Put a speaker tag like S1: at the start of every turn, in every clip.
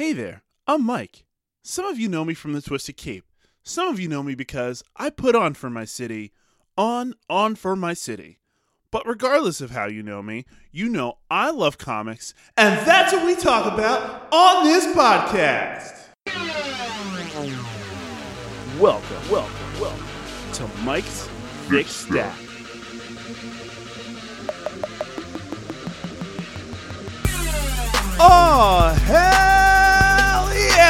S1: Hey there, I'm Mike. Some of you know me from the Twisted Cape. Some of you know me because I put on for my city, on, on for my city. But regardless of how you know me, you know I love comics, and that's what we talk about on this podcast. Welcome, welcome, welcome to Mike's Thick Stack. Oh, hell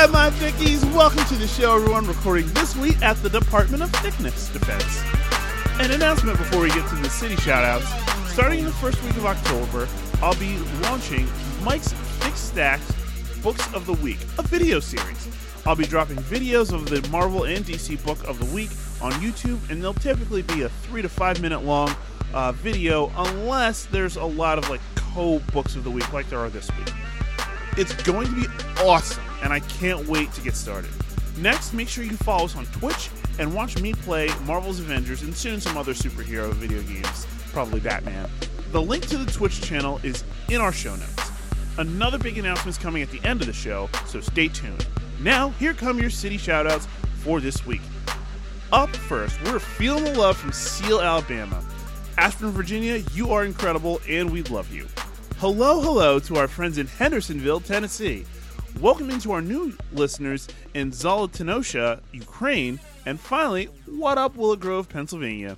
S1: yeah, my thickies! Welcome to the show, everyone. Recording this week at the Department of Thickness Defense. An announcement before we get to the city shoutouts. Starting in the first week of October, I'll be launching Mike's Thick Stack Books of the Week, a video series. I'll be dropping videos of the Marvel and DC Book of the Week on YouTube, and they'll typically be a three to five minute long uh, video, unless there's a lot of like co books of the week, like there are this week. It's going to be awesome, and I can't wait to get started. Next, make sure you follow us on Twitch and watch me play Marvel's Avengers and soon some other superhero video games, probably Batman. The link to the Twitch channel is in our show notes. Another big announcement is coming at the end of the show, so stay tuned. Now, here come your city shoutouts for this week. Up first, we're feeling the love from Seale, Alabama. Ashburn, Virginia, you are incredible and we love you. Hello, hello to our friends in Hendersonville, Tennessee. Welcome into our new listeners in Zolotonosha, Ukraine, and finally, what up, Willow Grove, Pennsylvania.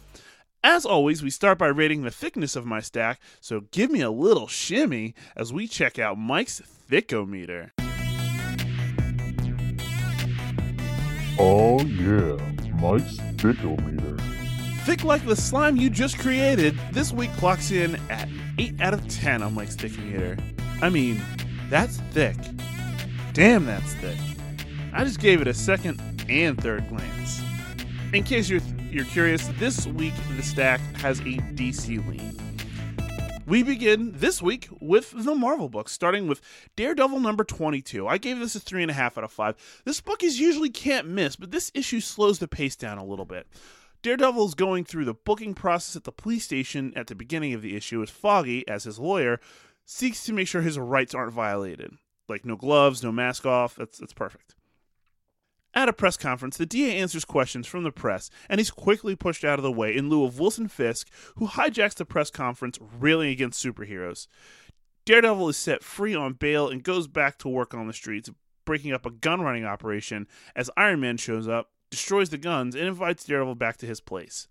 S1: As always, we start by rating the thickness of my stack, so give me a little shimmy as we check out Mike's Thickometer.
S2: Oh yeah, Mike's Thickometer.
S1: Thick like the slime you just created, this week clocks in at 8 out of 10 on Mike's Thickometer. I mean, that's thick. Damn, that's thick. I just gave it a second and third glance. In case you're you're curious, this week the stack has a DC lean. We begin this week with the Marvel books, starting with Daredevil number 22. I gave this a 3.5 out of 5. This book is usually can't miss, but this issue slows the pace down a little bit. Daredevil is going through the booking process at the police station at the beginning of the issue as Foggy, as his lawyer, seeks to make sure his rights aren't violated. Like no gloves, no mask off, that's, that's perfect. At a press conference, the DA answers questions from the press, and he's quickly pushed out of the way in lieu of Wilson Fisk, who hijacks the press conference railing against superheroes. Daredevil is set free on bail and goes back to work on the streets, breaking up a gun running operation as Iron Man shows up, destroys the guns, and invites Daredevil back to his place.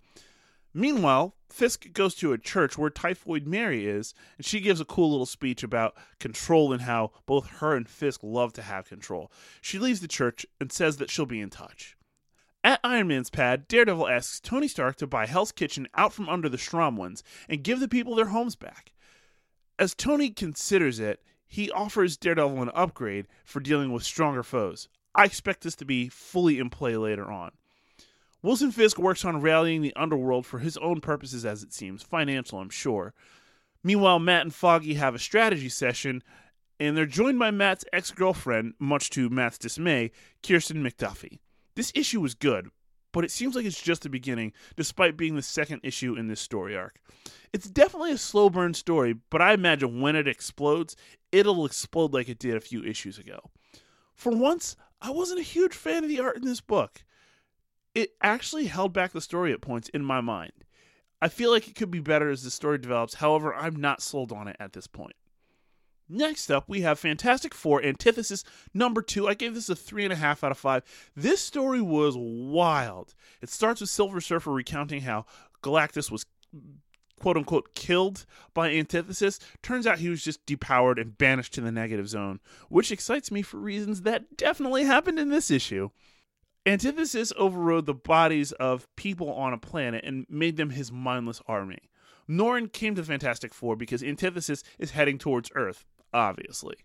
S1: Meanwhile, Fisk goes to a church where Typhoid Mary is, and she gives a cool little speech about control and how both her and Fisk love to have control. She leaves the church and says that she'll be in touch. At Iron Man's pad, Daredevil asks Tony Stark to buy Hell's Kitchen out from under the Stromwyns and give the people their homes back. As Tony considers it, he offers Daredevil an upgrade for dealing with stronger foes. I expect this to be fully in play later on. Wilson Fisk works on rallying the underworld for his own purposes, as it seems, financial, I'm sure. Meanwhile, Matt and Foggy have a strategy session, and they're joined by Matt's ex girlfriend, much to Matt's dismay, Kirsten McDuffie. This issue was good, but it seems like it's just the beginning, despite being the second issue in this story arc. It's definitely a slow burn story, but I imagine when it explodes, it'll explode like it did a few issues ago. For once, I wasn't a huge fan of the art in this book it actually held back the story at points in my mind. I feel like it could be better as the story develops, however, I'm not sold on it at this point. Next up, we have Fantastic Four Antithesis number two. I gave this a three and a half out of five. This story was wild. It starts with Silver Surfer recounting how Galactus was quote unquote killed by Antithesis. Turns out he was just depowered and banished to the negative zone, which excites me for reasons that definitely happened in this issue. Antithesis overrode the bodies of people on a planet and made them his mindless army. Norrin came to the Fantastic Four because Antithesis is heading towards Earth, obviously.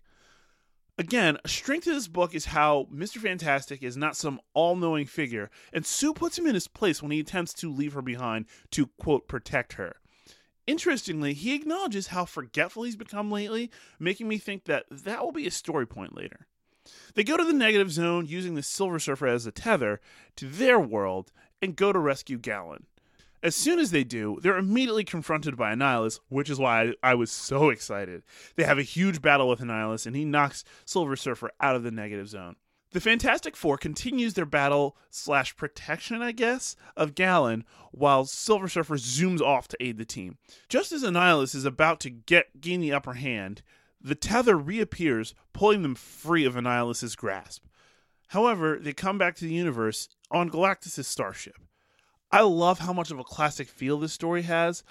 S1: Again, a strength of this book is how Mr. Fantastic is not some all knowing figure, and Sue puts him in his place when he attempts to leave her behind to, quote, protect her. Interestingly, he acknowledges how forgetful he's become lately, making me think that that will be a story point later. They go to the negative zone using the Silver Surfer as a tether to their world and go to rescue Galan. As soon as they do, they're immediately confronted by Annihilus, which is why I, I was so excited. They have a huge battle with Annihilus, and he knocks Silver Surfer out of the negative zone. The Fantastic Four continues their battle slash protection, I guess, of Galan, while Silver Surfer zooms off to aid the team. Just as Annihilus is about to get gain the upper hand, the tether reappears, pulling them free of Annihilus's grasp. However, they come back to the universe on Galactus' starship. I love how much of a classic feel this story has.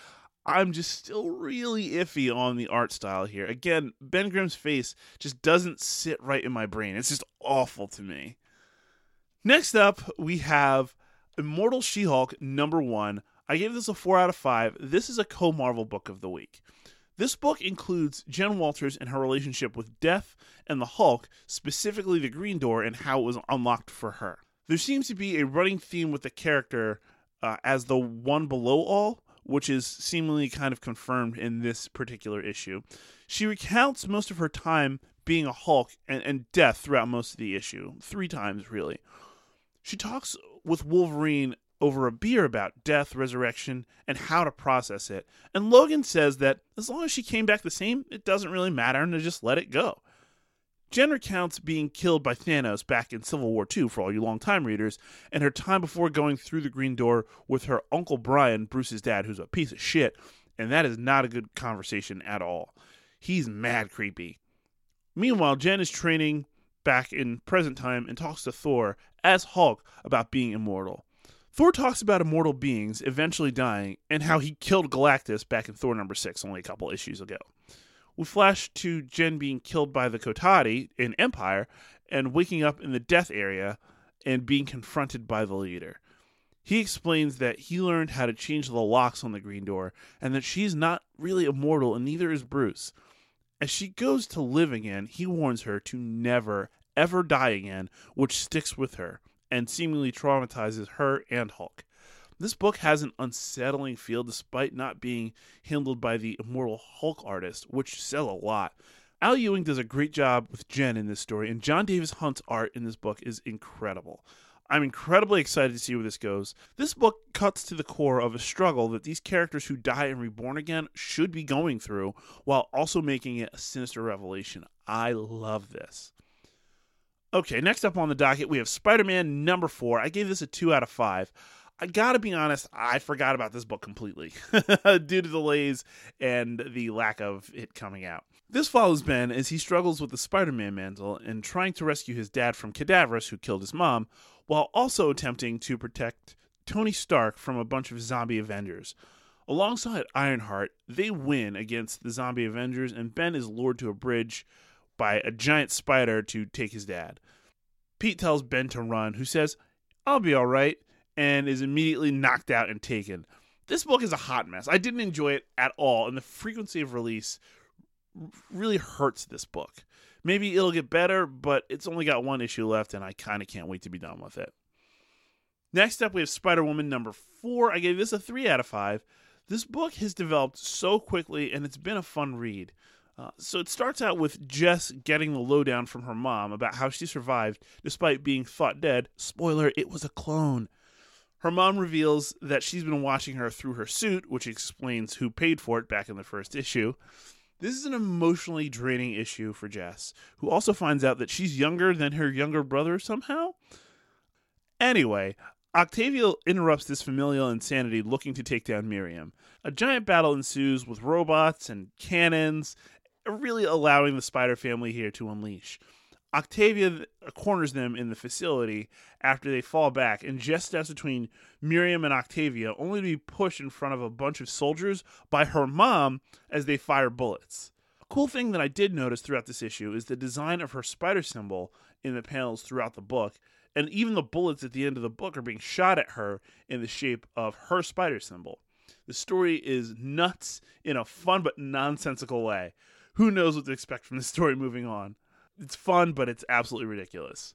S1: I'm just still really iffy on the art style here. Again, Ben Grimm's face just doesn't sit right in my brain. It's just awful to me. Next up, we have Immortal She Hulk number one. I gave this a 4 out of 5. This is a co Marvel book of the week. This book includes Jen Walters and her relationship with Death and the Hulk, specifically the Green Door and how it was unlocked for her. There seems to be a running theme with the character uh, as the one below all, which is seemingly kind of confirmed in this particular issue. She recounts most of her time being a Hulk and, and death throughout most of the issue, three times really. She talks with Wolverine over a beer about death, resurrection, and how to process it. And Logan says that as long as she came back the same, it doesn't really matter and to just let it go. Jen recounts being killed by Thanos back in Civil War II for all you long-time readers, and her time before going through the Green Door with her Uncle Brian, Bruce's dad, who's a piece of shit, and that is not a good conversation at all. He's mad creepy. Meanwhile, Jen is training back in present time and talks to Thor as Hulk about being immortal. Thor talks about immortal beings eventually dying and how he killed Galactus back in Thor number 6 only a couple issues ago. We flash to Jen being killed by the Kotati in Empire and waking up in the death area and being confronted by the leader. He explains that he learned how to change the locks on the green door and that she's not really immortal and neither is Bruce. As she goes to live again, he warns her to never, ever die again, which sticks with her and seemingly traumatizes her and Hulk. This book has an unsettling feel despite not being handled by the immortal Hulk artist, which sell a lot. Al Ewing does a great job with Jen in this story, and Jon Davis-Hunt's art in this book is incredible. I'm incredibly excited to see where this goes. This book cuts to the core of a struggle that these characters who die and reborn again should be going through, while also making it a sinister revelation. I love this. Okay, next up on the docket, we have Spider Man number four. I gave this a 2 out of 5. I gotta be honest, I forgot about this book completely due to delays and the lack of it coming out. This follows Ben as he struggles with the Spider Man mantle and trying to rescue his dad from Cadaverous, who killed his mom, while also attempting to protect Tony Stark from a bunch of zombie Avengers. Alongside Ironheart, they win against the zombie Avengers, and Ben is lured to a bridge by a giant spider to take his dad. Pete tells Ben to run, who says, I'll be alright, and is immediately knocked out and taken. This book is a hot mess. I didn't enjoy it at all, and the frequency of release really hurts this book. Maybe it'll get better, but it's only got one issue left, and I kind of can't wait to be done with it. Next up, we have Spider Woman number four. I gave this a three out of five. This book has developed so quickly, and it's been a fun read. Uh, so it starts out with Jess getting the lowdown from her mom about how she survived despite being thought dead. Spoiler, it was a clone. Her mom reveals that she's been watching her through her suit, which explains who paid for it back in the first issue. This is an emotionally draining issue for Jess, who also finds out that she's younger than her younger brother somehow. Anyway, Octavia interrupts this familial insanity looking to take down Miriam. A giant battle ensues with robots and cannons really allowing the Spider family here to unleash. Octavia corners them in the facility after they fall back and Jess steps between Miriam and Octavia, only to be pushed in front of a bunch of soldiers by her mom as they fire bullets. A cool thing that I did notice throughout this issue is the design of her spider symbol in the panels throughout the book, and even the bullets at the end of the book are being shot at her in the shape of her spider symbol. The story is nuts in a fun but nonsensical way who knows what to expect from this story moving on. It's fun, but it's absolutely ridiculous.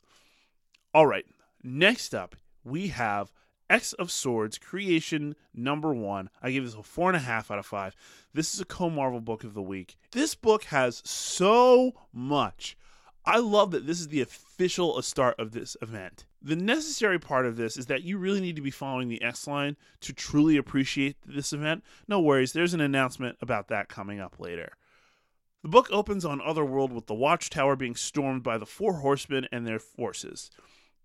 S1: All right, next up, we have X of Swords Creation number one. I give this a four and a half out of five. This is a co Marvel book of the week. This book has so much I love that this is the official start of this event. The necessary part of this is that you really need to be following the X line to truly appreciate this event. No worries, there's an announcement about that coming up later. The book opens on Otherworld with the Watchtower being stormed by the Four Horsemen and their forces.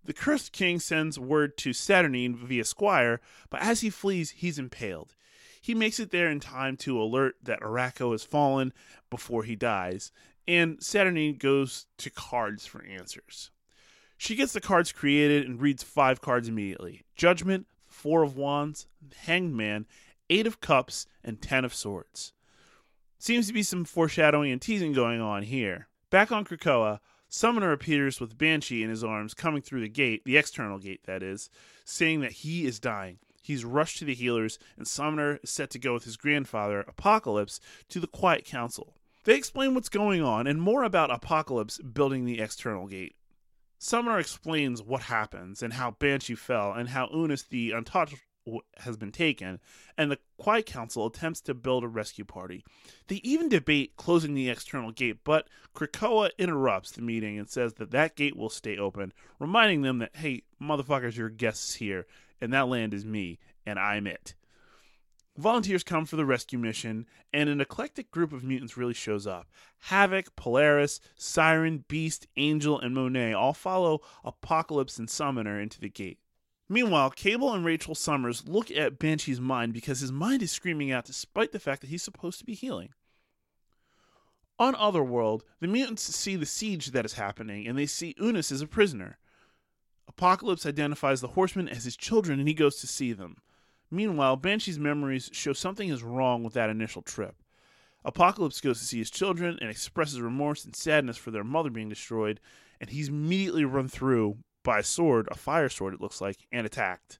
S1: The Cursed King sends word to Saturnine via Squire, but as he flees, he's impaled. He makes it there in time to alert that Arakko has fallen before he dies, and Saturnine goes to cards for answers. She gets the cards created and reads five cards immediately Judgment, Four of Wands, Hanged Man, Eight of Cups, and Ten of Swords. Seems to be some foreshadowing and teasing going on here. Back on Krakoa, Summoner appears with Banshee in his arms coming through the gate, the external gate that is, saying that he is dying. He's rushed to the healers, and Summoner is set to go with his grandfather, Apocalypse, to the Quiet Council. They explain what's going on and more about Apocalypse building the external gate. Summoner explains what happens and how Banshee fell and how Unus the Untouched has been taken, and the Quiet Council attempts to build a rescue party. They even debate closing the external gate, but Krakoa interrupts the meeting and says that that gate will stay open, reminding them that, hey, motherfuckers, your guests here, and that land is me, and I'm it. Volunteers come for the rescue mission, and an eclectic group of mutants really shows up. Havoc, Polaris, Siren, Beast, Angel, and Monet all follow Apocalypse and Summoner into the gate. Meanwhile, Cable and Rachel Summers look at Banshee's mind because his mind is screaming out despite the fact that he's supposed to be healing. On Otherworld, the mutants see the siege that is happening and they see Unus as a prisoner. Apocalypse identifies the horsemen as his children and he goes to see them. Meanwhile, Banshee's memories show something is wrong with that initial trip. Apocalypse goes to see his children and expresses remorse and sadness for their mother being destroyed, and he's immediately run through by a sword, a fire sword it looks like, and attacked.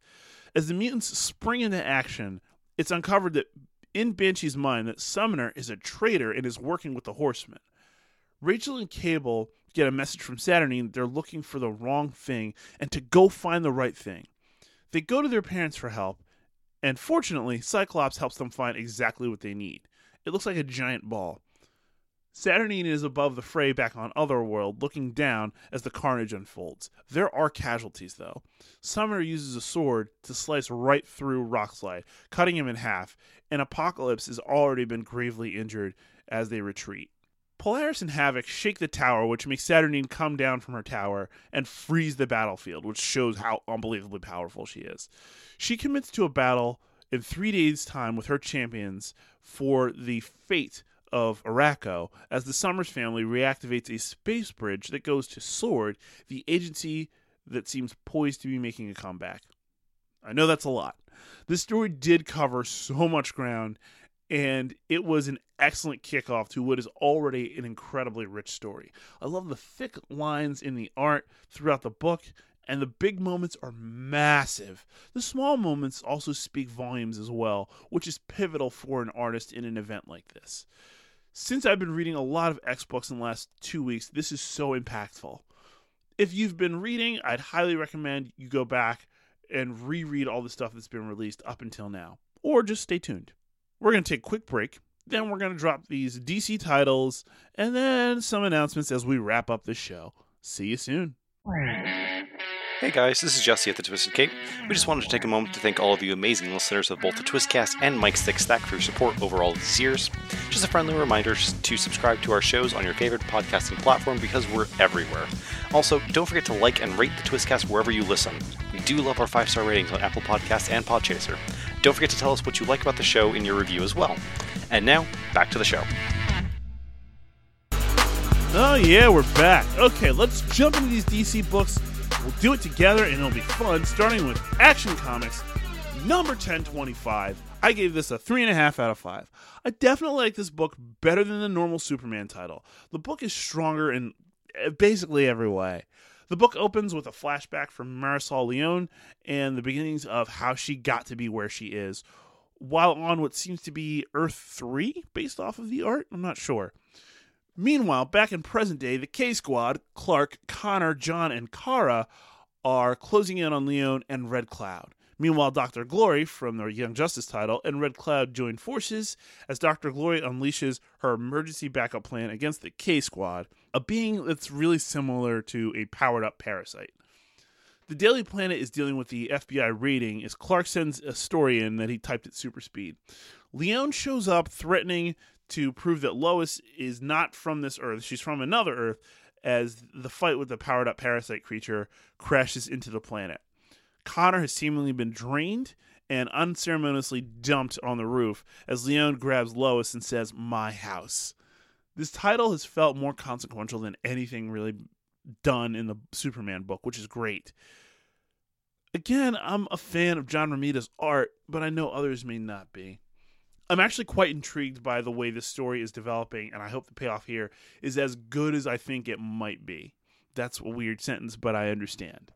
S1: As the mutants spring into action, it's uncovered that in Banshee's mind that Summoner is a traitor and is working with the Horsemen. Rachel and Cable get a message from Saturnine that they're looking for the wrong thing and to go find the right thing. They go to their parents for help, and fortunately, Cyclops helps them find exactly what they need. It looks like a giant ball. Saturnine is above the fray back on Otherworld, looking down as the carnage unfolds. There are casualties, though. Summoner uses a sword to slice right through Rockslide, cutting him in half, and Apocalypse has already been gravely injured as they retreat. Polaris and Havoc shake the tower, which makes Saturnine come down from her tower and freeze the battlefield, which shows how unbelievably powerful she is. She commits to a battle in three days' time with her champions for the fate of Arakko as the Summers family reactivates a space bridge that goes to Sword, the agency that seems poised to be making a comeback. I know that's a lot. This story did cover so much ground, and it was an excellent kickoff to what is already an incredibly rich story. I love the thick lines in the art throughout the book, and the big moments are massive. The small moments also speak volumes as well, which is pivotal for an artist in an event like this since I've been reading a lot of X books in the last two weeks, this is so impactful. If you've been reading, I'd highly recommend you go back and reread all the stuff that's been released up until now, or just stay tuned. We're going to take a quick break, then we're going to drop these DC titles, and then some announcements as we wrap up the show. See you soon.
S3: Hey guys, this is Jesse at the Twisted Cape. We just wanted to take a moment to thank all of you amazing listeners of both the Twistcast and Mike's Thick Stack for your support over all these years. Just a friendly reminder to subscribe to our shows on your favorite podcasting platform because we're everywhere. Also, don't forget to like and rate the Twistcast wherever you listen. We do love our five star ratings on Apple Podcasts and Podchaser. Don't forget to tell us what you like about the show in your review as well. And now, back to the show.
S1: Oh, yeah, we're back. Okay, let's jump into these DC books We'll do it together and it'll be fun, starting with Action Comics number 1025. I gave this a 3.5 out of 5. I definitely like this book better than the normal Superman title. The book is stronger in eh, basically every way. The book opens with a flashback from Marisol Leone and the beginnings of how she got to be where she is, while on what seems to be Earth 3 based off of the art. I'm not sure. Meanwhile, back in present day, the K Squad, Clark, Connor, John, and Kara are closing in on Leone and Red Cloud. Meanwhile, Dr. Glory from the Young Justice title and Red Cloud join forces as Dr. Glory unleashes her emergency backup plan against the K Squad, a being that's really similar to a powered up parasite. The Daily Planet is dealing with the FBI raiding as Clark sends a story in that he typed at super speed. Leon shows up threatening to prove that Lois is not from this Earth, she's from another Earth, as the fight with the powered up parasite creature crashes into the planet. Connor has seemingly been drained and unceremoniously dumped on the roof as Leon grabs Lois and says, My house. This title has felt more consequential than anything really done in the Superman book, which is great. Again, I'm a fan of John Romita's art, but I know others may not be. I'm actually quite intrigued by the way this story is developing, and I hope the payoff here is as good as I think it might be. That's a weird sentence, but I understand.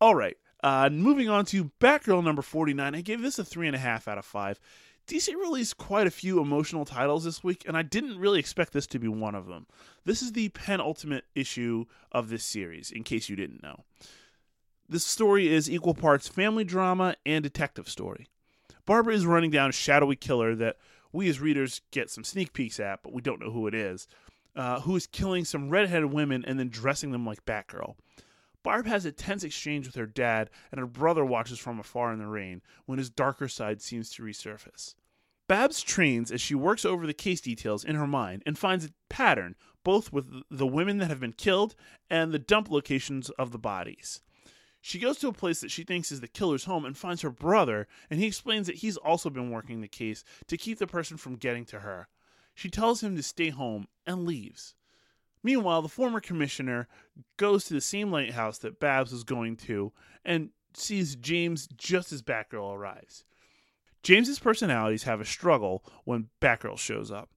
S1: All right, uh, moving on to Batgirl number 49. I gave this a 3.5 out of 5. DC released quite a few emotional titles this week, and I didn't really expect this to be one of them. This is the penultimate issue of this series, in case you didn't know. This story is equal parts family drama and detective story. Barbara is running down a shadowy killer that we as readers get some sneak peeks at, but we don't know who it is, uh, who is killing some redheaded women and then dressing them like Batgirl. Barb has a tense exchange with her dad, and her brother watches from afar in the rain when his darker side seems to resurface. Babs trains as she works over the case details in her mind and finds a pattern both with the women that have been killed and the dump locations of the bodies. She goes to a place that she thinks is the killer's home and finds her brother, and he explains that he's also been working the case to keep the person from getting to her. She tells him to stay home and leaves. Meanwhile, the former commissioner goes to the same lighthouse that Babs was going to and sees James just as Batgirl arrives. James's personalities have a struggle when Batgirl shows up.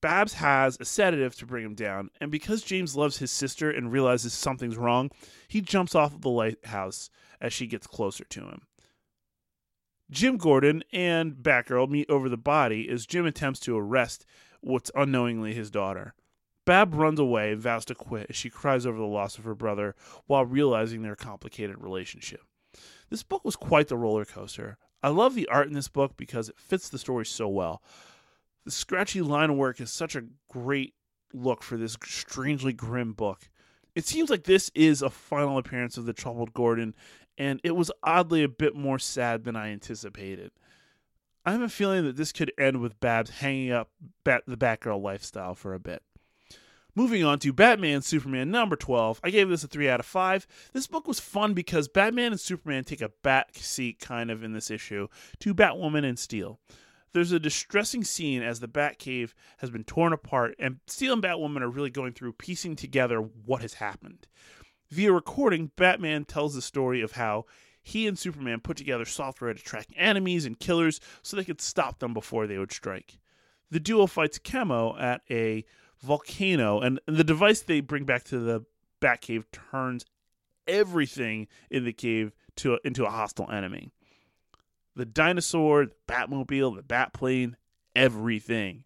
S1: Babs has a sedative to bring him down, and because James loves his sister and realizes something's wrong, he jumps off of the lighthouse as she gets closer to him. Jim Gordon and Batgirl meet over the body as Jim attempts to arrest what's unknowingly his daughter. Bab runs away and vows to quit as she cries over the loss of her brother while realizing their complicated relationship. This book was quite the roller coaster. I love the art in this book because it fits the story so well. The scratchy line work is such a great look for this strangely grim book. It seems like this is a final appearance of the troubled Gordon, and it was oddly a bit more sad than I anticipated. I have a feeling that this could end with Babs hanging up Bat- the Batgirl lifestyle for a bit. Moving on to Batman Superman number 12. I gave this a 3 out of 5. This book was fun because Batman and Superman take a back seat kind of in this issue to Batwoman and Steel. There's a distressing scene as the Batcave has been torn apart, and Steel and Batwoman are really going through piecing together what has happened. Via recording, Batman tells the story of how he and Superman put together software to track enemies and killers so they could stop them before they would strike. The duo fights Chemo at a volcano, and the device they bring back to the Batcave turns everything in the cave to into a hostile enemy the dinosaur, the Batmobile, the Batplane, everything.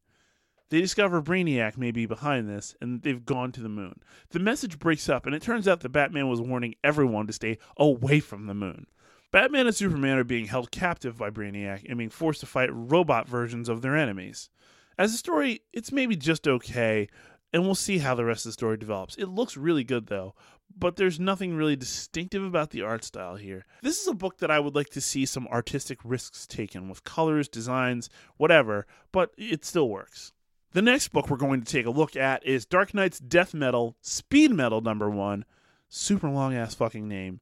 S1: They discover Brainiac may be behind this, and they've gone to the moon. The message breaks up, and it turns out that Batman was warning everyone to stay away from the moon. Batman and Superman are being held captive by Brainiac and being forced to fight robot versions of their enemies. As a story, it's maybe just okay, and we'll see how the rest of the story develops. It looks really good though, but there's nothing really distinctive about the art style here. This is a book that I would like to see some artistic risks taken with colors, designs, whatever, but it still works. The next book we're going to take a look at is Dark Nights Death Metal Speed Metal number 1. Super long ass fucking name.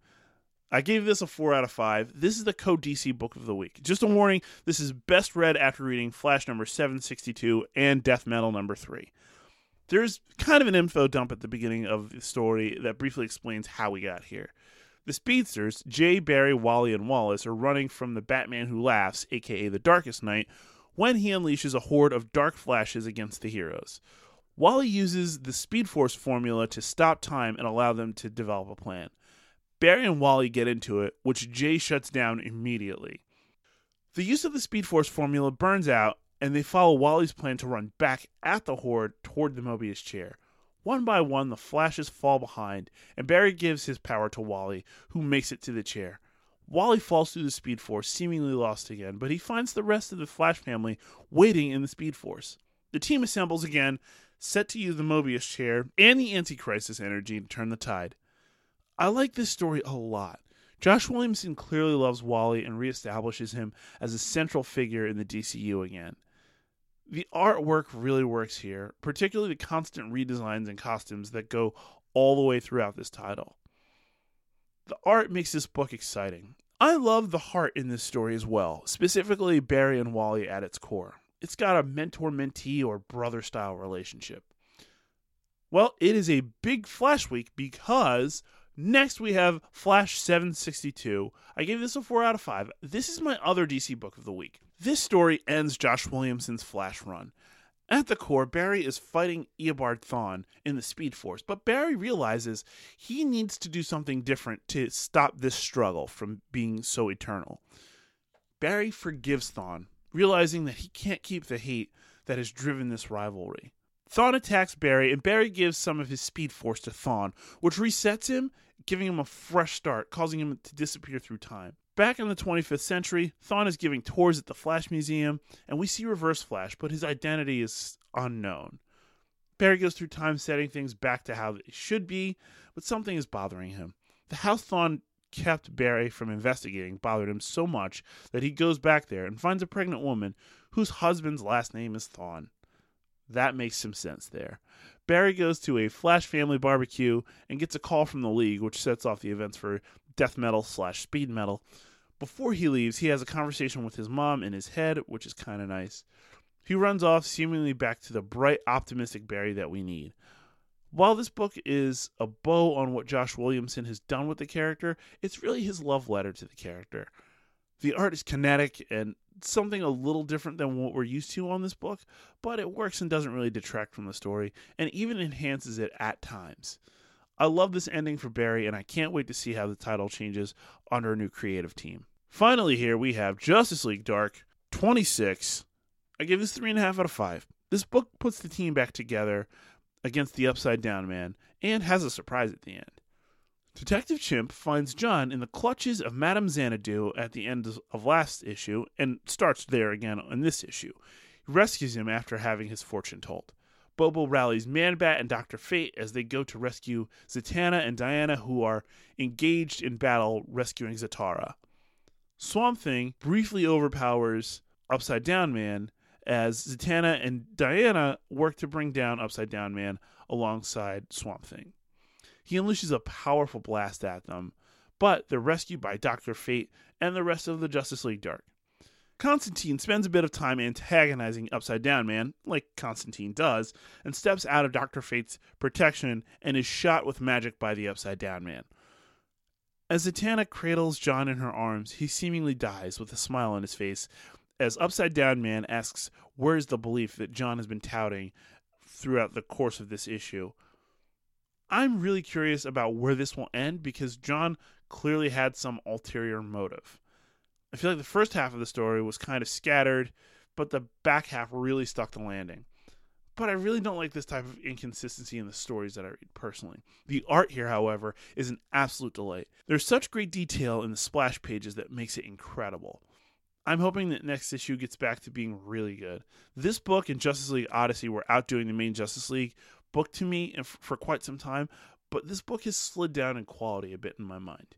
S1: I gave this a 4 out of 5. This is the Code DC book of the week. Just a warning, this is best read after reading Flash number 762 and Death Metal number 3 there's kind of an info dump at the beginning of the story that briefly explains how we got here. The speedsters, Jay, Barry, Wally, and Wallace, are running from the Batman Who Laughs, aka the Darkest Knight, when he unleashes a horde of dark flashes against the heroes. Wally uses the Speed Force formula to stop time and allow them to develop a plan. Barry and Wally get into it, which Jay shuts down immediately. The use of the Speed Force formula burns out, and they follow Wally's plan to run back at the horde toward the Mobius chair. One by one, the flashes fall behind, and Barry gives his power to Wally, who makes it to the chair. Wally falls through the Speed Force, seemingly lost again, but he finds the rest of the Flash family waiting in the Speed Force. The team assembles again, set to use the Mobius chair and the anti crisis energy to turn the tide. I like this story a lot. Josh Williamson clearly loves Wally and reestablishes him as a central figure in the DCU again. The artwork really works here, particularly the constant redesigns and costumes that go all the way throughout this title. The art makes this book exciting. I love the heart in this story as well, specifically Barry and Wally at its core. It's got a mentor mentee or brother style relationship. Well, it is a big Flash week because next we have Flash 762. I gave this a 4 out of 5. This is my other DC book of the week. This story ends Josh Williamson's Flash run. At the core, Barry is fighting Eobard Thawne in the Speed Force, but Barry realizes he needs to do something different to stop this struggle from being so eternal. Barry forgives Thawne, realizing that he can't keep the hate that has driven this rivalry. Thawne attacks Barry, and Barry gives some of his Speed Force to Thawne, which resets him, giving him a fresh start, causing him to disappear through time. Back in the 25th century, Thawne is giving tours at the Flash Museum, and we see Reverse Flash, but his identity is unknown. Barry goes through time setting things back to how they should be, but something is bothering him. The house Thawne kept Barry from investigating bothered him so much that he goes back there and finds a pregnant woman whose husband's last name is Thawne. That makes some sense there. Barry goes to a Flash family barbecue and gets a call from the League, which sets off the events for death metal slash speed metal. Before he leaves, he has a conversation with his mom in his head, which is kind of nice. He runs off, seemingly back to the bright, optimistic Barry that we need. While this book is a bow on what Josh Williamson has done with the character, it's really his love letter to the character. The art is kinetic and something a little different than what we're used to on this book, but it works and doesn't really detract from the story, and even enhances it at times. I love this ending for Barry, and I can't wait to see how the title changes under a new creative team. Finally, here we have Justice League Dark 26. I give this 3.5 out of 5. This book puts the team back together against the Upside Down Man and has a surprise at the end. Detective Chimp finds John in the clutches of Madame Xanadu at the end of last issue and starts there again in this issue. He rescues him after having his fortune told. Bobo rallies Man-Bat and Dr. Fate as they go to rescue Zatanna and Diana, who are engaged in battle rescuing Zatara. Swamp Thing briefly overpowers Upside Down Man as Zatanna and Diana work to bring down Upside Down Man alongside Swamp Thing. He unleashes a powerful blast at them, but they're rescued by Dr. Fate and the rest of the Justice League Dark. Constantine spends a bit of time antagonizing Upside Down Man, like Constantine does, and steps out of Dr. Fate's protection and is shot with magic by the Upside Down Man. As Zatanna cradles John in her arms, he seemingly dies with a smile on his face as Upside Down Man asks, Where's the belief that John has been touting throughout the course of this issue? I'm really curious about where this will end because John clearly had some ulterior motive. I feel like the first half of the story was kind of scattered, but the back half really stuck the landing but I really don't like this type of inconsistency in the stories that I read personally. The art here, however, is an absolute delight. There's such great detail in the splash pages that makes it incredible. I'm hoping that next issue gets back to being really good. This book and Justice League Odyssey were outdoing the main Justice League book to me for quite some time, but this book has slid down in quality a bit in my mind.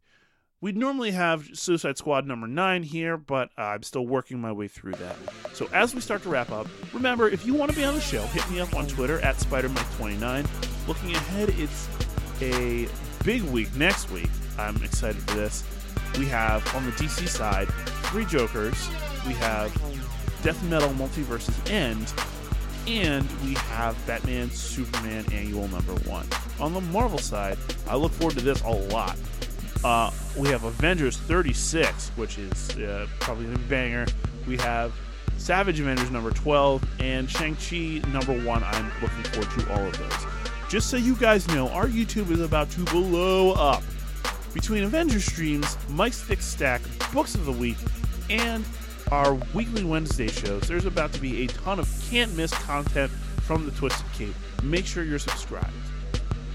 S1: We'd normally have Suicide Squad number 9 here, but uh, I'm still working my way through that. So as we start to wrap up, remember, if you want to be on the show, hit me up on Twitter at SpiderMike29. Looking ahead, it's a big week next week. I'm excited for this. We have, on the DC side, three Jokers. We have Death Metal Multiverse's End, and we have Batman Superman Annual Number 1. On the Marvel side, I look forward to this a lot. Uh, we have Avengers 36, which is uh, probably a banger. We have Savage Avengers number 12 and Shang-Chi number 1. I'm looking forward to all of those. Just so you guys know, our YouTube is about to blow up. Between Avengers streams, Mike's Thick Stack, Books of the Week, and our weekly Wednesday shows, there's about to be a ton of can't miss content from the Twisted Cape. Make sure you're subscribed.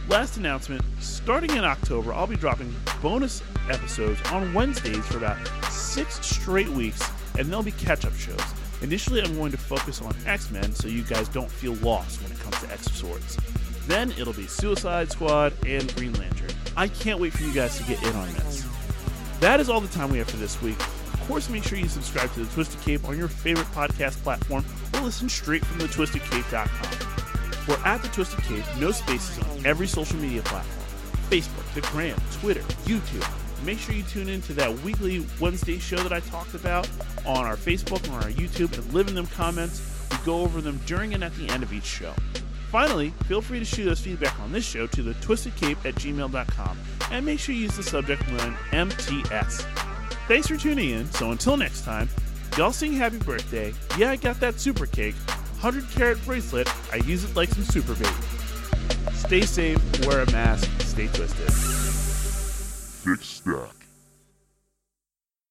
S1: Last announcement starting in October, I'll be dropping bonus episodes on Wednesdays for about six straight weeks, and they'll be catch up shows. Initially, I'm going to focus on X Men so you guys don't feel lost when it comes to X Swords. Then it'll be Suicide Squad and Green Lantern. I can't wait for you guys to get in on this. That is all the time we have for this week. Of course, make sure you subscribe to the Twisted Cape on your favorite podcast platform or listen straight from the twistedcape.com. We're at the Twisted Cape, no spaces on every social media platform Facebook, the Gram, Twitter, YouTube. Make sure you tune in to that weekly Wednesday show that I talked about on our Facebook and our YouTube and live in them comments. We go over them during and at the end of each show. Finally, feel free to shoot us feedback on this show to the twistedcape at gmail.com and make sure you use the subject line MTS. Thanks for tuning in. So until next time, y'all sing happy birthday. Yeah, I got that super cake. 100 carat bracelet. I use it like some super bait. Stay safe, wear a mask, stay twisted.
S2: Thick stack.